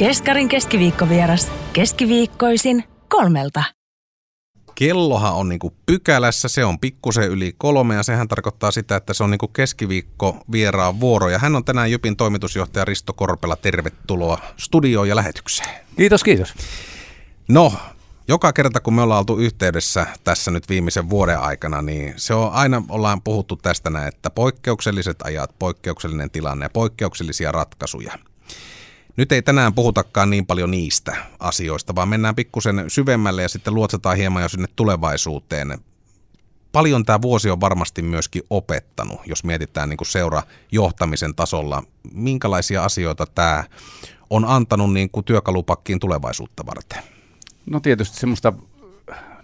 Keskarin keskiviikkovieras. Keskiviikkoisin kolmelta. Kellohan on niinku pykälässä, se on pikkusen yli kolme ja sehän tarkoittaa sitä, että se on niinku keskiviikko vieraan vuoro. Ja hän on tänään Jypin toimitusjohtaja Risto Korpela. Tervetuloa studioon ja lähetykseen. Kiitos, kiitos. No, joka kerta kun me ollaan oltu yhteydessä tässä nyt viimeisen vuoden aikana, niin se on aina ollaan puhuttu tästä näin, että poikkeukselliset ajat, poikkeuksellinen tilanne ja poikkeuksellisia ratkaisuja. Nyt ei tänään puhutakaan niin paljon niistä asioista, vaan mennään pikkusen syvemmälle ja sitten luotsataan hieman jo sinne tulevaisuuteen. Paljon tämä vuosi on varmasti myöskin opettanut, jos mietitään niin kuin seura johtamisen tasolla. Minkälaisia asioita tämä on antanut niin kuin työkalupakkiin tulevaisuutta varten? No tietysti semmoista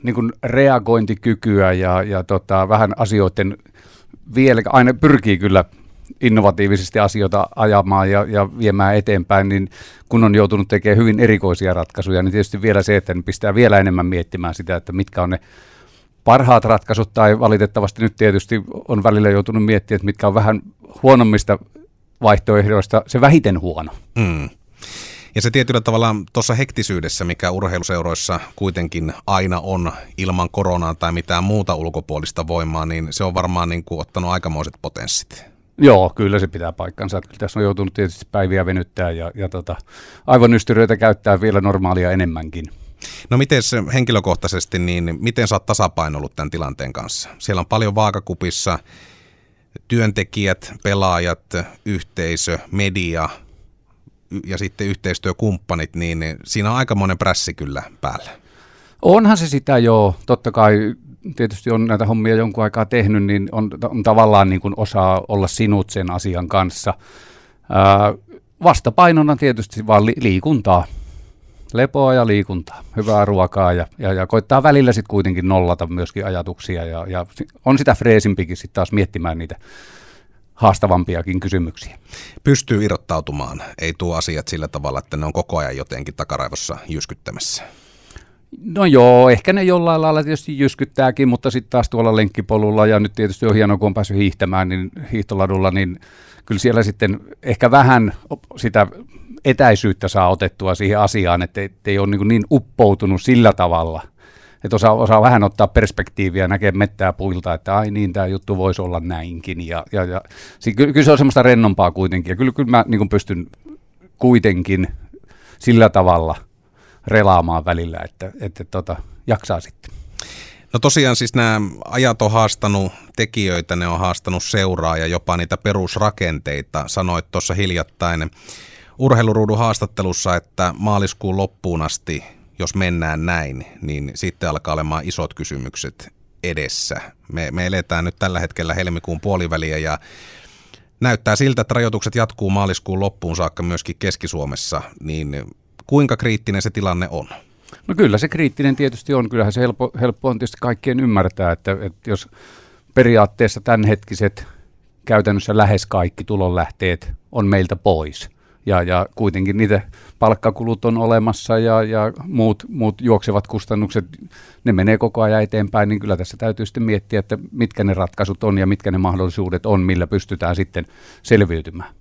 niin kuin reagointikykyä ja, ja tota, vähän asioiden vielä, aina pyrkii kyllä innovatiivisesti asioita ajamaan ja, ja viemään eteenpäin, niin kun on joutunut tekemään hyvin erikoisia ratkaisuja, niin tietysti vielä se, että ne pistää vielä enemmän miettimään sitä, että mitkä on ne parhaat ratkaisut, tai valitettavasti nyt tietysti on välillä joutunut miettimään, että mitkä on vähän huonommista vaihtoehdoista se vähiten huono. Mm. Ja se tietyllä tavalla tuossa hektisyydessä, mikä urheiluseuroissa kuitenkin aina on ilman koronaa tai mitään muuta ulkopuolista voimaa, niin se on varmaan niin kuin ottanut aikamoiset potenssit. Joo, kyllä se pitää paikkansa. Kyllä tässä on joutunut tietysti päiviä venyttää ja, ja tota, aivonystyröitä käyttää vielä normaalia enemmänkin. No miten henkilökohtaisesti, niin miten sä oot tasapainollut tämän tilanteen kanssa? Siellä on paljon vaakakupissa, työntekijät, pelaajat, yhteisö, media – ja sitten yhteistyökumppanit, niin siinä on aikamoinen prässi kyllä päällä. Onhan se sitä joo, totta kai tietysti on näitä hommia jonkun aikaa tehnyt, niin on, on tavallaan niin kuin osaa olla sinut sen asian kanssa. Ää, vastapainona tietysti vaan li- liikuntaa, lepoa ja liikuntaa, hyvää ruokaa ja, ja, ja koittaa välillä sitten kuitenkin nollata myöskin ajatuksia ja, ja on sitä freesimpikin sitten taas miettimään niitä haastavampiakin kysymyksiä. Pystyy irrottautumaan, ei tuo asiat sillä tavalla, että ne on koko ajan jotenkin takaraivossa jyskyttämässä. No joo, ehkä ne jollain lailla tietysti jyskyttääkin, mutta sitten taas tuolla lenkkipolulla ja nyt tietysti on hienoa, kun on päässyt hiihtämään niin hiihtoladulla, niin kyllä siellä sitten ehkä vähän sitä etäisyyttä saa otettua siihen asiaan, että ei, ole niin, niin uppoutunut sillä tavalla – että osaa, osaa vähän ottaa perspektiiviä, näkee mettää puilta, että ai niin, tämä juttu voisi olla näinkin. Ja, ja, ja kyllä, kyllä se on semmoista rennompaa kuitenkin. Ja kyllä, kyllä mä niin pystyn kuitenkin sillä tavalla relaamaan välillä, että, että, tota, jaksaa sitten. No tosiaan siis nämä ajat on haastanut tekijöitä, ne on haastanut seuraa ja jopa niitä perusrakenteita. Sanoit tuossa hiljattain urheiluruudun haastattelussa, että maaliskuun loppuun asti jos mennään näin, niin sitten alkaa olemaan isot kysymykset edessä. Me, me eletään nyt tällä hetkellä helmikuun puoliväliä ja näyttää siltä, että rajoitukset jatkuu maaliskuun loppuun saakka myöskin Keski-Suomessa, niin kuinka kriittinen se tilanne on? No kyllä se kriittinen tietysti on. Kyllähän se helppo, helppo on tietysti kaikkien ymmärtää, että, että jos periaatteessa tämänhetkiset käytännössä lähes kaikki tulonlähteet on meiltä pois – ja, ja kuitenkin niitä palkkakulut on olemassa ja, ja muut, muut juoksevat kustannukset, ne menee koko ajan eteenpäin, niin kyllä tässä täytyy sitten miettiä, että mitkä ne ratkaisut on ja mitkä ne mahdollisuudet on, millä pystytään sitten selviytymään.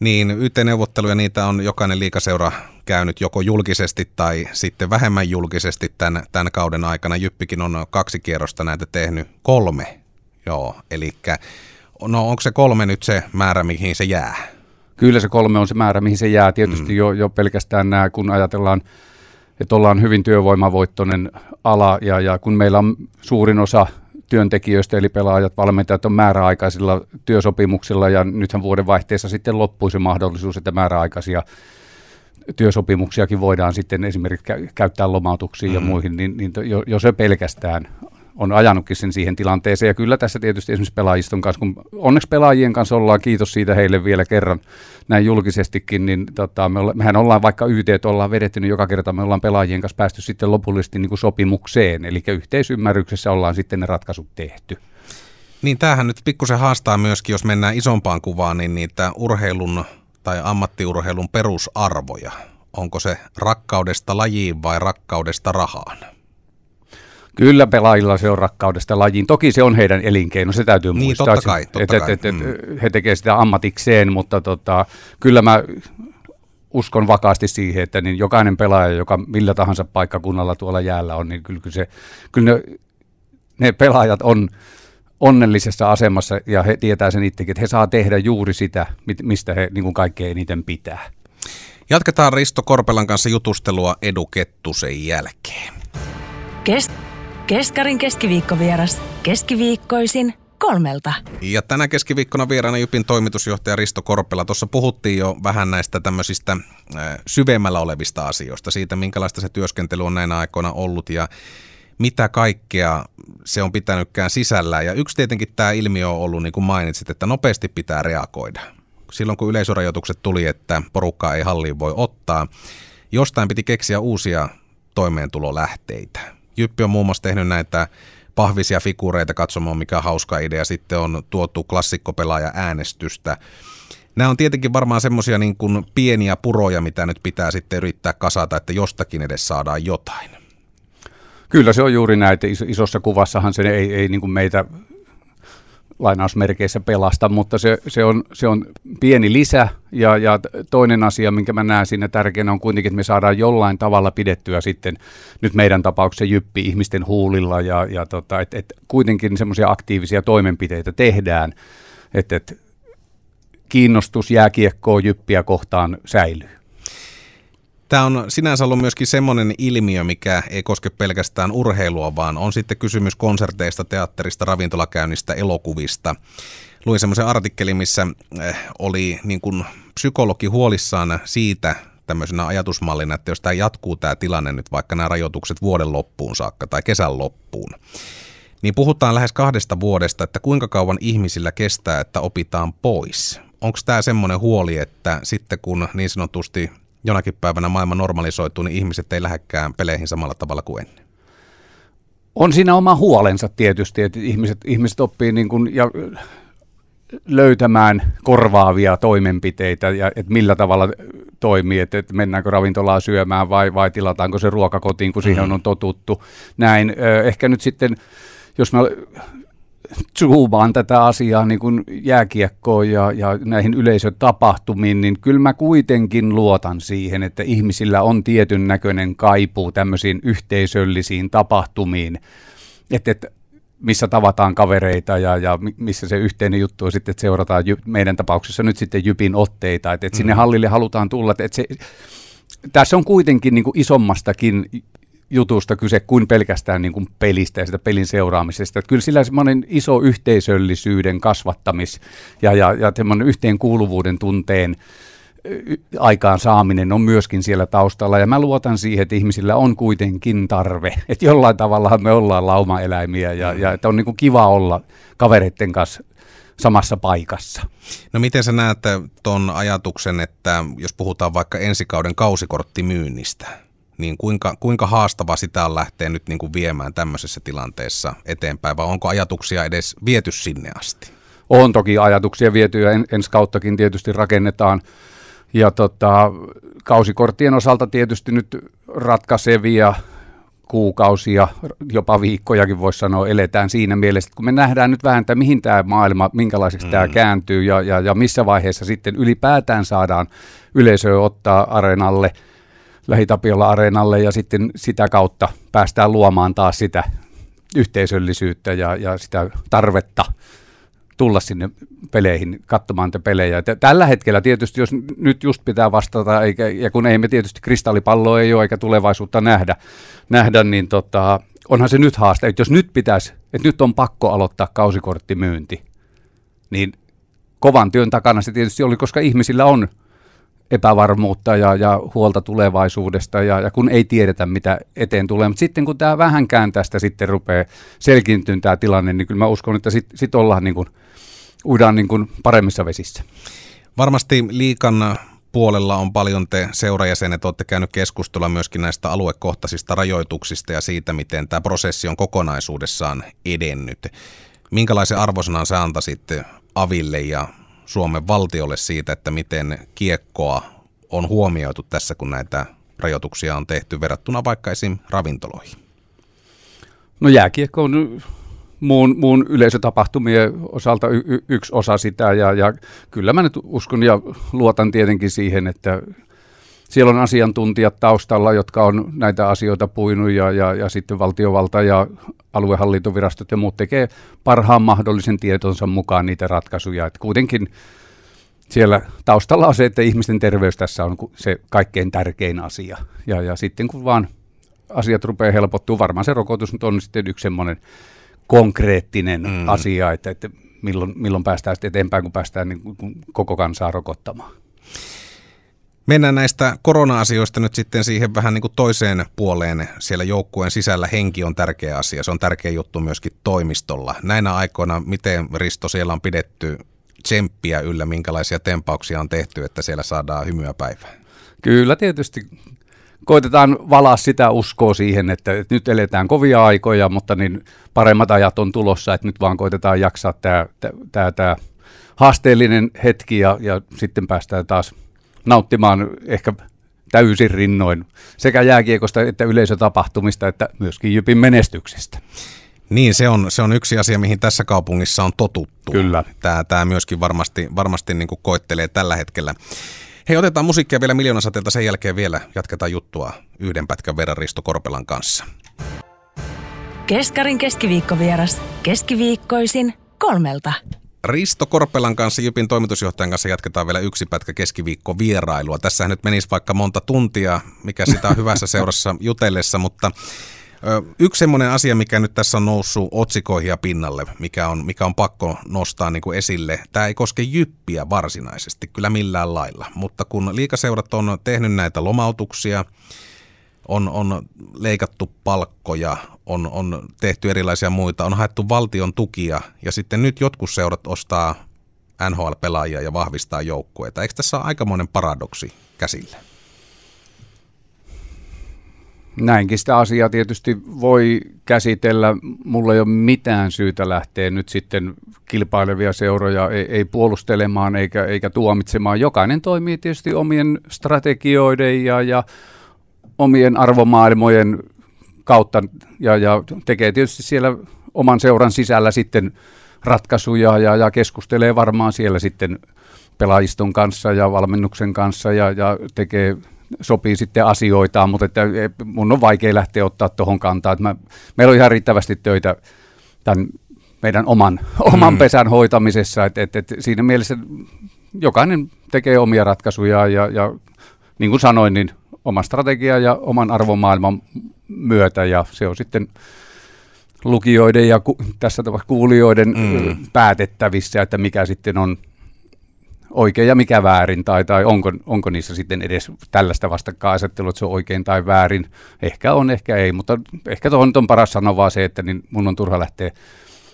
Niin, YT-neuvotteluja niitä on jokainen liikaseura käynyt joko julkisesti tai sitten vähemmän julkisesti tämän, tämän kauden aikana. Jyppikin on kaksi kierrosta näitä tehnyt, kolme. Joo, eli no onko se kolme nyt se määrä, mihin se jää? Kyllä se kolme on se määrä, mihin se jää. Tietysti mm. jo, jo pelkästään nämä, kun ajatellaan, että ollaan hyvin työvoimavoittoinen ala ja, ja kun meillä on suurin osa työntekijöistä, eli pelaajat, valmentajat on määräaikaisilla työsopimuksilla ja nythän vuoden vaihteessa sitten loppui se mahdollisuus, että määräaikaisia työsopimuksiakin voidaan sitten esimerkiksi käyttää lomautuksiin mm. ja muihin, niin, niin jo, jo se pelkästään on ajanutkin sen siihen tilanteeseen. Ja kyllä tässä tietysti esimerkiksi pelaajiston kanssa, kun onneksi pelaajien kanssa ollaan, kiitos siitä heille vielä kerran näin julkisestikin, niin tota, me olla, mehän ollaan vaikka YT ollaan vedetty, niin joka kerta me ollaan pelaajien kanssa päästy sitten lopullisesti niin kuin sopimukseen, eli yhteisymmärryksessä ollaan sitten ne ratkaisut tehty. Niin tämähän nyt pikkusen haastaa myöskin, jos mennään isompaan kuvaan, niin niitä urheilun tai ammattiurheilun perusarvoja. Onko se rakkaudesta lajiin vai rakkaudesta rahaan? Kyllä pelaajilla se on rakkaudesta lajiin. Toki se on heidän elinkeino, se täytyy niin, muistaa. Totta kai, totta et, kai. Et, et, mm. He tekevät sitä ammatikseen, mutta tota, kyllä mä uskon vakaasti siihen, että niin jokainen pelaaja, joka millä tahansa paikkakunnalla tuolla jäällä on, niin kyllä, se, kyllä ne, ne pelaajat on onnellisessa asemassa ja he tietää sen itsekin, että he saa tehdä juuri sitä, mistä he niin kuin kaikkein eniten pitää. Jatketaan Risto Korpelan kanssa jutustelua Edu Kettusen jälkeen. Kes- Keskarin keskiviikkovieras. Keskiviikkoisin kolmelta. Ja tänä keskiviikkona vieraana Jypin toimitusjohtaja Risto Korpela. Tuossa puhuttiin jo vähän näistä tämmöisistä syvemmällä olevista asioista, siitä minkälaista se työskentely on näinä aikoina ollut ja mitä kaikkea se on pitänytkään sisällä. Ja yksi tietenkin tämä ilmiö on ollut, niin kuin mainitsit, että nopeasti pitää reagoida. Silloin kun yleisörajoitukset tuli, että porukkaa ei halliin voi ottaa, jostain piti keksiä uusia toimeentulolähteitä. Jyppi on muun muassa tehnyt näitä pahvisia figureita katsomaan, mikä on hauska idea. Sitten on tuotu klassikkopelaaja äänestystä. Nämä on tietenkin varmaan semmoisia niin pieniä puroja, mitä nyt pitää sitten yrittää kasata, että jostakin edes saadaan jotain. Kyllä se on juuri näitä. Isossa kuvassahan se ei, ei niin kuin meitä lainausmerkeissä pelasta, mutta se, se, on, se on pieni lisä ja, ja toinen asia, minkä mä näen siinä tärkeänä on kuitenkin, että me saadaan jollain tavalla pidettyä sitten nyt meidän tapauksessa jyppi ihmisten huulilla ja, ja tota, että et kuitenkin semmoisia aktiivisia toimenpiteitä tehdään, että et kiinnostus jääkiekkoa jyppiä kohtaan säilyy. Tämä on sinänsä ollut myöskin semmoinen ilmiö, mikä ei koske pelkästään urheilua, vaan on sitten kysymys konserteista, teatterista, ravintolakäynnistä, elokuvista. Luin semmoisen artikkelin, missä eh, oli niin kuin psykologi huolissaan siitä tämmöisenä ajatusmallina, että jos tämä jatkuu tämä tilanne nyt vaikka nämä rajoitukset vuoden loppuun saakka tai kesän loppuun, niin puhutaan lähes kahdesta vuodesta, että kuinka kauan ihmisillä kestää, että opitaan pois. Onko tämä semmoinen huoli, että sitten kun niin sanotusti jonakin päivänä maailma normalisoituu, niin ihmiset ei lähdekään peleihin samalla tavalla kuin ennen. On siinä oma huolensa tietysti, että ihmiset, ihmiset oppii niin kuin, ja löytämään korvaavia toimenpiteitä ja että millä tavalla toimii, että, että mennäänkö ravintolaa syömään vai, vai tilataanko se ruokakotiin, kun siihen mm. on totuttu. Näin, ehkä nyt sitten, jos me zoomaan tätä asiaa niin kuin jääkiekkoon ja, ja näihin yleisötapahtumiin, niin kyllä mä kuitenkin luotan siihen, että ihmisillä on tietyn näköinen kaipuu tämmöisiin yhteisöllisiin tapahtumiin, että, että missä tavataan kavereita ja, ja missä se yhteinen juttu on sitten, että seurataan jy, meidän tapauksessa nyt sitten Jypin otteita, että, että sinne mm. hallille halutaan tulla, että, että se, tässä on kuitenkin niin kuin isommastakin jutusta kyse kuin pelkästään niin kuin pelistä ja sitä pelin seuraamisesta. Että kyllä sillä semmoinen iso yhteisöllisyyden kasvattamis ja, ja, ja yhteenkuuluvuuden tunteen aikaan saaminen on myöskin siellä taustalla. Ja mä luotan siihen, että ihmisillä on kuitenkin tarve. Että jollain tavalla me ollaan laumaeläimiä ja, ja että on niin kuin kiva olla kavereiden kanssa samassa paikassa. No miten sä näet tuon ajatuksen, että jos puhutaan vaikka ensikauden kausikorttimyynnistä, niin kuinka, kuinka haastava sitä on lähteä nyt niin kuin viemään tämmöisessä tilanteessa eteenpäin, vai onko ajatuksia edes viety sinne asti? On toki ajatuksia viety ja en, ensi kauttakin tietysti rakennetaan. Ja tota, kausikorttien osalta tietysti nyt ratkaisevia kuukausia, jopa viikkojakin voisi sanoa, eletään siinä mielessä, että kun me nähdään nyt vähän, että mihin tämä maailma, minkälaiseksi mm. tämä kääntyy ja, ja, ja missä vaiheessa sitten ylipäätään saadaan yleisöä ottaa areenalle – Lähitapiola-areenalle ja sitten sitä kautta päästään luomaan taas sitä yhteisöllisyyttä ja, ja sitä tarvetta tulla sinne peleihin, katsomaan niitä pelejä. Tällä hetkellä tietysti, jos nyt just pitää vastata, eikä, ja kun ei me tietysti kristallipalloa ei ole eikä tulevaisuutta nähdä, nähdä niin tota, onhan se nyt haaste, että jos nyt pitäisi, että nyt on pakko aloittaa kausikorttimyynti, niin kovan työn takana se tietysti oli, koska ihmisillä on epävarmuutta ja, ja huolta tulevaisuudesta ja, ja kun ei tiedetä, mitä eteen tulee. Mutta sitten kun tämä vähänkään tästä sitten rupeaa selkiintymään tämä tilanne, niin kyllä mä uskon, että sitten sit ollaan niin kuin, uidaan niin kuin paremmissa vesissä. Varmasti liikan puolella on paljon te seurajäsenet, olette käynyt keskustelua myöskin näistä aluekohtaisista rajoituksista ja siitä, miten tämä prosessi on kokonaisuudessaan edennyt. Minkälaisen arvosanan sä antaisit Aville ja Suomen valtiolle siitä, että miten kiekkoa on huomioitu tässä, kun näitä rajoituksia on tehty verrattuna vaikka esim. ravintoloihin? No jääkiekko on muun, muun yleisötapahtumien osalta y- yksi osa sitä ja, ja kyllä mä nyt uskon ja luotan tietenkin siihen, että siellä on asiantuntijat taustalla, jotka on näitä asioita puinut ja, ja, ja sitten valtiovalta ja aluehallintovirastot ja muut tekee parhaan mahdollisen tietonsa mukaan niitä ratkaisuja. Et kuitenkin siellä taustalla on se, että ihmisten terveys tässä on se kaikkein tärkein asia. Ja, ja sitten kun vaan asiat rupeaa helpottua, varmaan se rokotus on sitten yksi semmoinen konkreettinen mm. asia, että, että milloin, milloin päästään sitten eteenpäin, kun päästään niin kun koko kansaa rokottamaan. Mennään näistä korona-asioista nyt sitten siihen vähän niin kuin toiseen puoleen. Siellä joukkueen sisällä henki on tärkeä asia. Se on tärkeä juttu myöskin toimistolla. Näinä aikoina, miten Risto siellä on pidetty tsemppiä yllä, minkälaisia tempauksia on tehty, että siellä saadaan hymyä päivään? Kyllä tietysti koitetaan valaa sitä uskoa siihen, että, nyt eletään kovia aikoja, mutta niin paremmat ajat on tulossa, että nyt vaan koitetaan jaksaa tämä, tämä, tämä haasteellinen hetki ja, ja sitten päästään taas nauttimaan ehkä täysin rinnoin sekä jääkiekosta että yleisötapahtumista että myöskin Jypin menestyksistä. Niin, se on, se on yksi asia, mihin tässä kaupungissa on totuttu. Kyllä. Tämä, tämä myöskin varmasti, varmasti niin kuin koettelee tällä hetkellä. Hei, otetaan musiikkia vielä miljoonasateelta, sen jälkeen vielä jatketaan juttua yhden pätkän verran Risto Korpelan kanssa. Keskarin keskiviikkovieras. Keskiviikkoisin kolmelta. Risto Korpelan kanssa, Jypin toimitusjohtajan kanssa jatketaan vielä yksi pätkä keskiviikko vierailua. Tässä nyt menisi vaikka monta tuntia, mikä sitä on hyvässä seurassa jutellessa, mutta Yksi semmoinen asia, mikä nyt tässä on noussut otsikoihin ja pinnalle, mikä on, mikä on pakko nostaa niin kuin esille, tämä ei koske jyppiä varsinaisesti, kyllä millään lailla, mutta kun liikaseurat on tehnyt näitä lomautuksia, on, on leikattu palkkoja, on, on tehty erilaisia muita, on haettu valtion tukia ja sitten nyt jotkut seurat ostaa NHL-pelaajia ja vahvistaa joukkueita. Eikö tässä ole aikamoinen paradoksi käsillä? Näinkin sitä asiaa tietysti voi käsitellä. Mulla ei ole mitään syytä lähteä nyt sitten kilpailevia seuroja ei, ei puolustelemaan eikä, eikä tuomitsemaan. Jokainen toimii tietysti omien strategioiden ja, ja omien arvomaailmojen kautta ja, ja tekee tietysti siellä oman seuran sisällä sitten ratkaisuja ja, ja keskustelee varmaan siellä sitten pelaajiston kanssa ja valmennuksen kanssa ja, ja tekee sopii sitten asioitaan, mutta että e, mun on vaikea lähteä ottaa tuohon kantaa. Että mä, meillä on ihan riittävästi töitä tämän meidän oman, oman mm. pesän hoitamisessa, että et, et siinä mielessä jokainen tekee omia ratkaisuja ja, ja niin kuin sanoin, niin oma strategia ja oman arvomaailman myötä ja se on sitten lukijoiden ja ku, tässä tapauksessa kuulijoiden mm. päätettävissä, että mikä sitten on oikein ja mikä väärin, tai, tai onko, onko niissä sitten edes tällaista vastakkainasettelua, että se on oikein tai väärin. Ehkä on, ehkä ei, mutta ehkä tuohon on paras sanoa vaan se, että niin mun on turha lähteä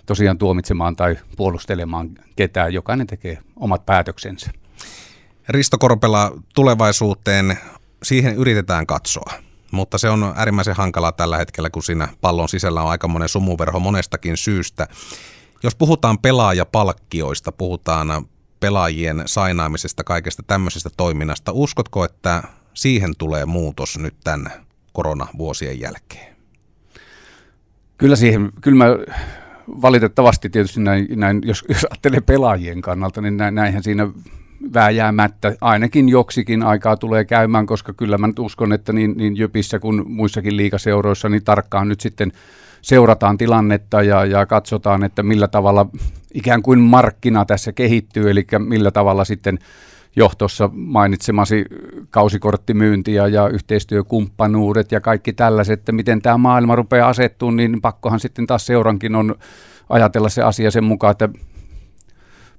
tosiaan tuomitsemaan tai puolustelemaan ketään. Jokainen tekee omat päätöksensä. Risto Korpela, tulevaisuuteen, siihen yritetään katsoa. Mutta se on äärimmäisen hankalaa tällä hetkellä, kun siinä pallon sisällä on aika monen sumuverho monestakin syystä. Jos puhutaan pelaajapalkkioista, puhutaan pelaajien sainaamisesta, kaikesta tämmöisestä toiminnasta. Uskotko, että siihen tulee muutos nyt tämän koronavuosien jälkeen? Kyllä siihen, kyllä mä valitettavasti tietysti näin, näin jos, jos ajattelee pelaajien kannalta, niin näin, näinhän siinä vääjäämättä. Ainakin joksikin aikaa tulee käymään, koska kyllä mä nyt uskon, että niin, niin Jypissä kuin muissakin liikaseuroissa, niin tarkkaan nyt sitten seurataan tilannetta ja, ja katsotaan, että millä tavalla ikään kuin markkina tässä kehittyy, eli millä tavalla sitten johtossa mainitsemasi kausikorttimyyntiä ja yhteistyökumppanuudet ja kaikki tällaiset, että miten tämä maailma rupeaa asettumaan, niin pakkohan sitten taas seurankin on ajatella se asia sen mukaan, että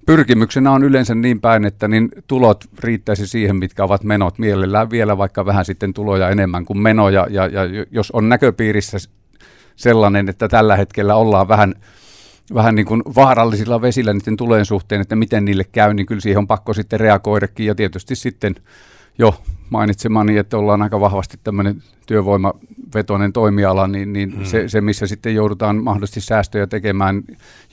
pyrkimyksenä on yleensä niin päin, että niin tulot riittäisi siihen, mitkä ovat menot. Mielellään vielä vaikka vähän sitten tuloja enemmän kuin menoja, ja, ja jos on näköpiirissä sellainen, että tällä hetkellä ollaan vähän, vähän niin kuin vaarallisilla vesillä niiden tuleen suhteen, että miten niille käy, niin kyllä siihen on pakko sitten reagoidakin. Ja tietysti sitten jo mainitsemani, että ollaan aika vahvasti tämmöinen työvoimavetoinen toimiala, niin, niin hmm. se, se, missä sitten joudutaan mahdollisesti säästöjä tekemään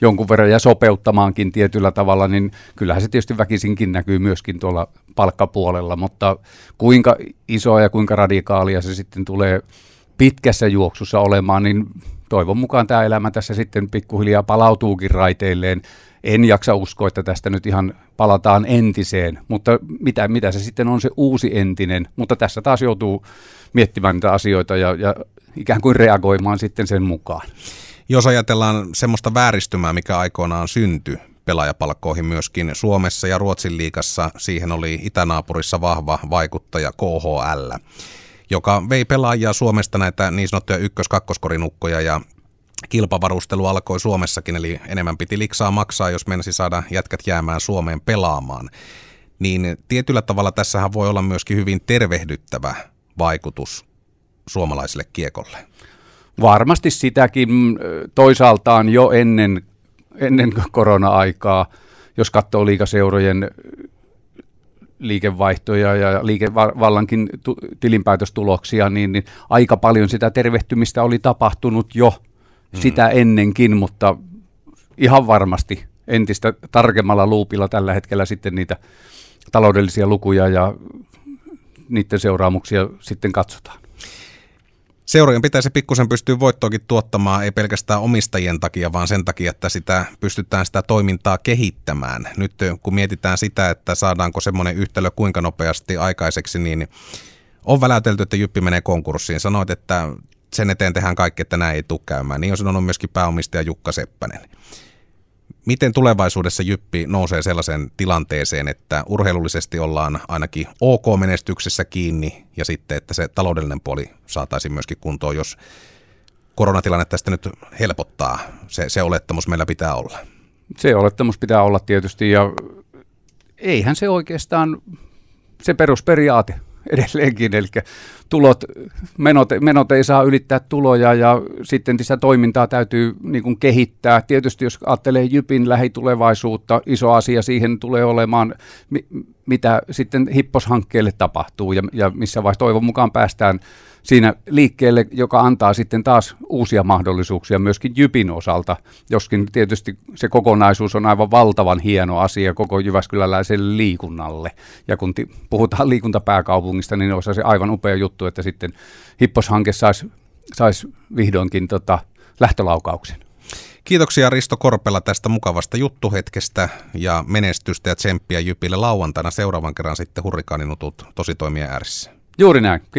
jonkun verran ja sopeuttamaankin tietyllä tavalla, niin kyllähän se tietysti väkisinkin näkyy myöskin tuolla palkkapuolella, mutta kuinka isoa ja kuinka radikaalia se sitten tulee pitkässä juoksussa olemaan, niin toivon mukaan tämä elämä tässä sitten pikkuhiljaa palautuukin raiteilleen. En jaksa uskoa, että tästä nyt ihan palataan entiseen, mutta mitä, mitä se sitten on se uusi entinen, mutta tässä taas joutuu miettimään niitä asioita ja, ja ikään kuin reagoimaan sitten sen mukaan. Jos ajatellaan semmoista vääristymää, mikä aikoinaan syntyi pelaajapalkkoihin myöskin Suomessa ja Ruotsin liikassa, siihen oli itänaapurissa vahva vaikuttaja KHL joka vei pelaajia Suomesta näitä niin sanottuja ykkös-kakkoskorinukkoja ja kilpavarustelu alkoi Suomessakin, eli enemmän piti liksaa maksaa, jos menisi saada jätkät jäämään Suomeen pelaamaan. Niin tietyllä tavalla tässähän voi olla myöskin hyvin tervehdyttävä vaikutus suomalaiselle kiekolle. Varmasti sitäkin toisaaltaan jo ennen, ennen korona-aikaa, jos katsoo liikaseurojen liikevaihtoja ja liikevallankin tu- tilinpäätöstuloksia, niin, niin aika paljon sitä tervehtymistä oli tapahtunut jo mm. sitä ennenkin, mutta ihan varmasti entistä tarkemmalla luupilla tällä hetkellä sitten niitä taloudellisia lukuja ja niiden seuraamuksia sitten katsotaan. Seurojen pitäisi pikkusen pystyä voittoakin tuottamaan, ei pelkästään omistajien takia, vaan sen takia, että sitä pystytään sitä toimintaa kehittämään. Nyt kun mietitään sitä, että saadaanko semmoinen yhtälö kuinka nopeasti aikaiseksi, niin on väläytelty, että Jyppi menee konkurssiin. Sanoit, että sen eteen tehdään kaikki, että näin ei tule käymään. Niin on sanonut myöskin pääomistaja Jukka Seppänen. Miten tulevaisuudessa Jyppi nousee sellaiseen tilanteeseen, että urheilullisesti ollaan ainakin OK-menestyksessä kiinni ja sitten, että se taloudellinen puoli saataisiin myöskin kuntoon, jos koronatilanne tästä nyt helpottaa. Se, se olettamus meillä pitää olla. Se olettamus pitää olla tietysti ja eihän se oikeastaan se perusperiaate edelleenkin, eli tulot, menot, menot ei saa ylittää tuloja ja sitten sitä toimintaa täytyy niin kuin kehittää. Tietysti jos ajattelee Jypin lähitulevaisuutta, iso asia siihen tulee olemaan, mitä sitten hipposhankkeelle tapahtuu ja, ja missä vaiheessa toivon mukaan päästään siinä liikkeelle, joka antaa sitten taas uusia mahdollisuuksia myöskin Jypin osalta, joskin tietysti se kokonaisuus on aivan valtavan hieno asia koko Jyväskyläläiselle liikunnalle. Ja kun t- puhutaan liikuntapääkaupungista, niin olisi se aivan upea juttu, että sitten Hipposhanke saisi sais vihdoinkin tota, lähtölaukauksen. Kiitoksia Risto Korpela tästä mukavasta juttuhetkestä ja menestystä ja tsemppiä Jypille lauantaina seuraavan kerran sitten hurrikaaninutut tositoimien ääressä. Juuri näin.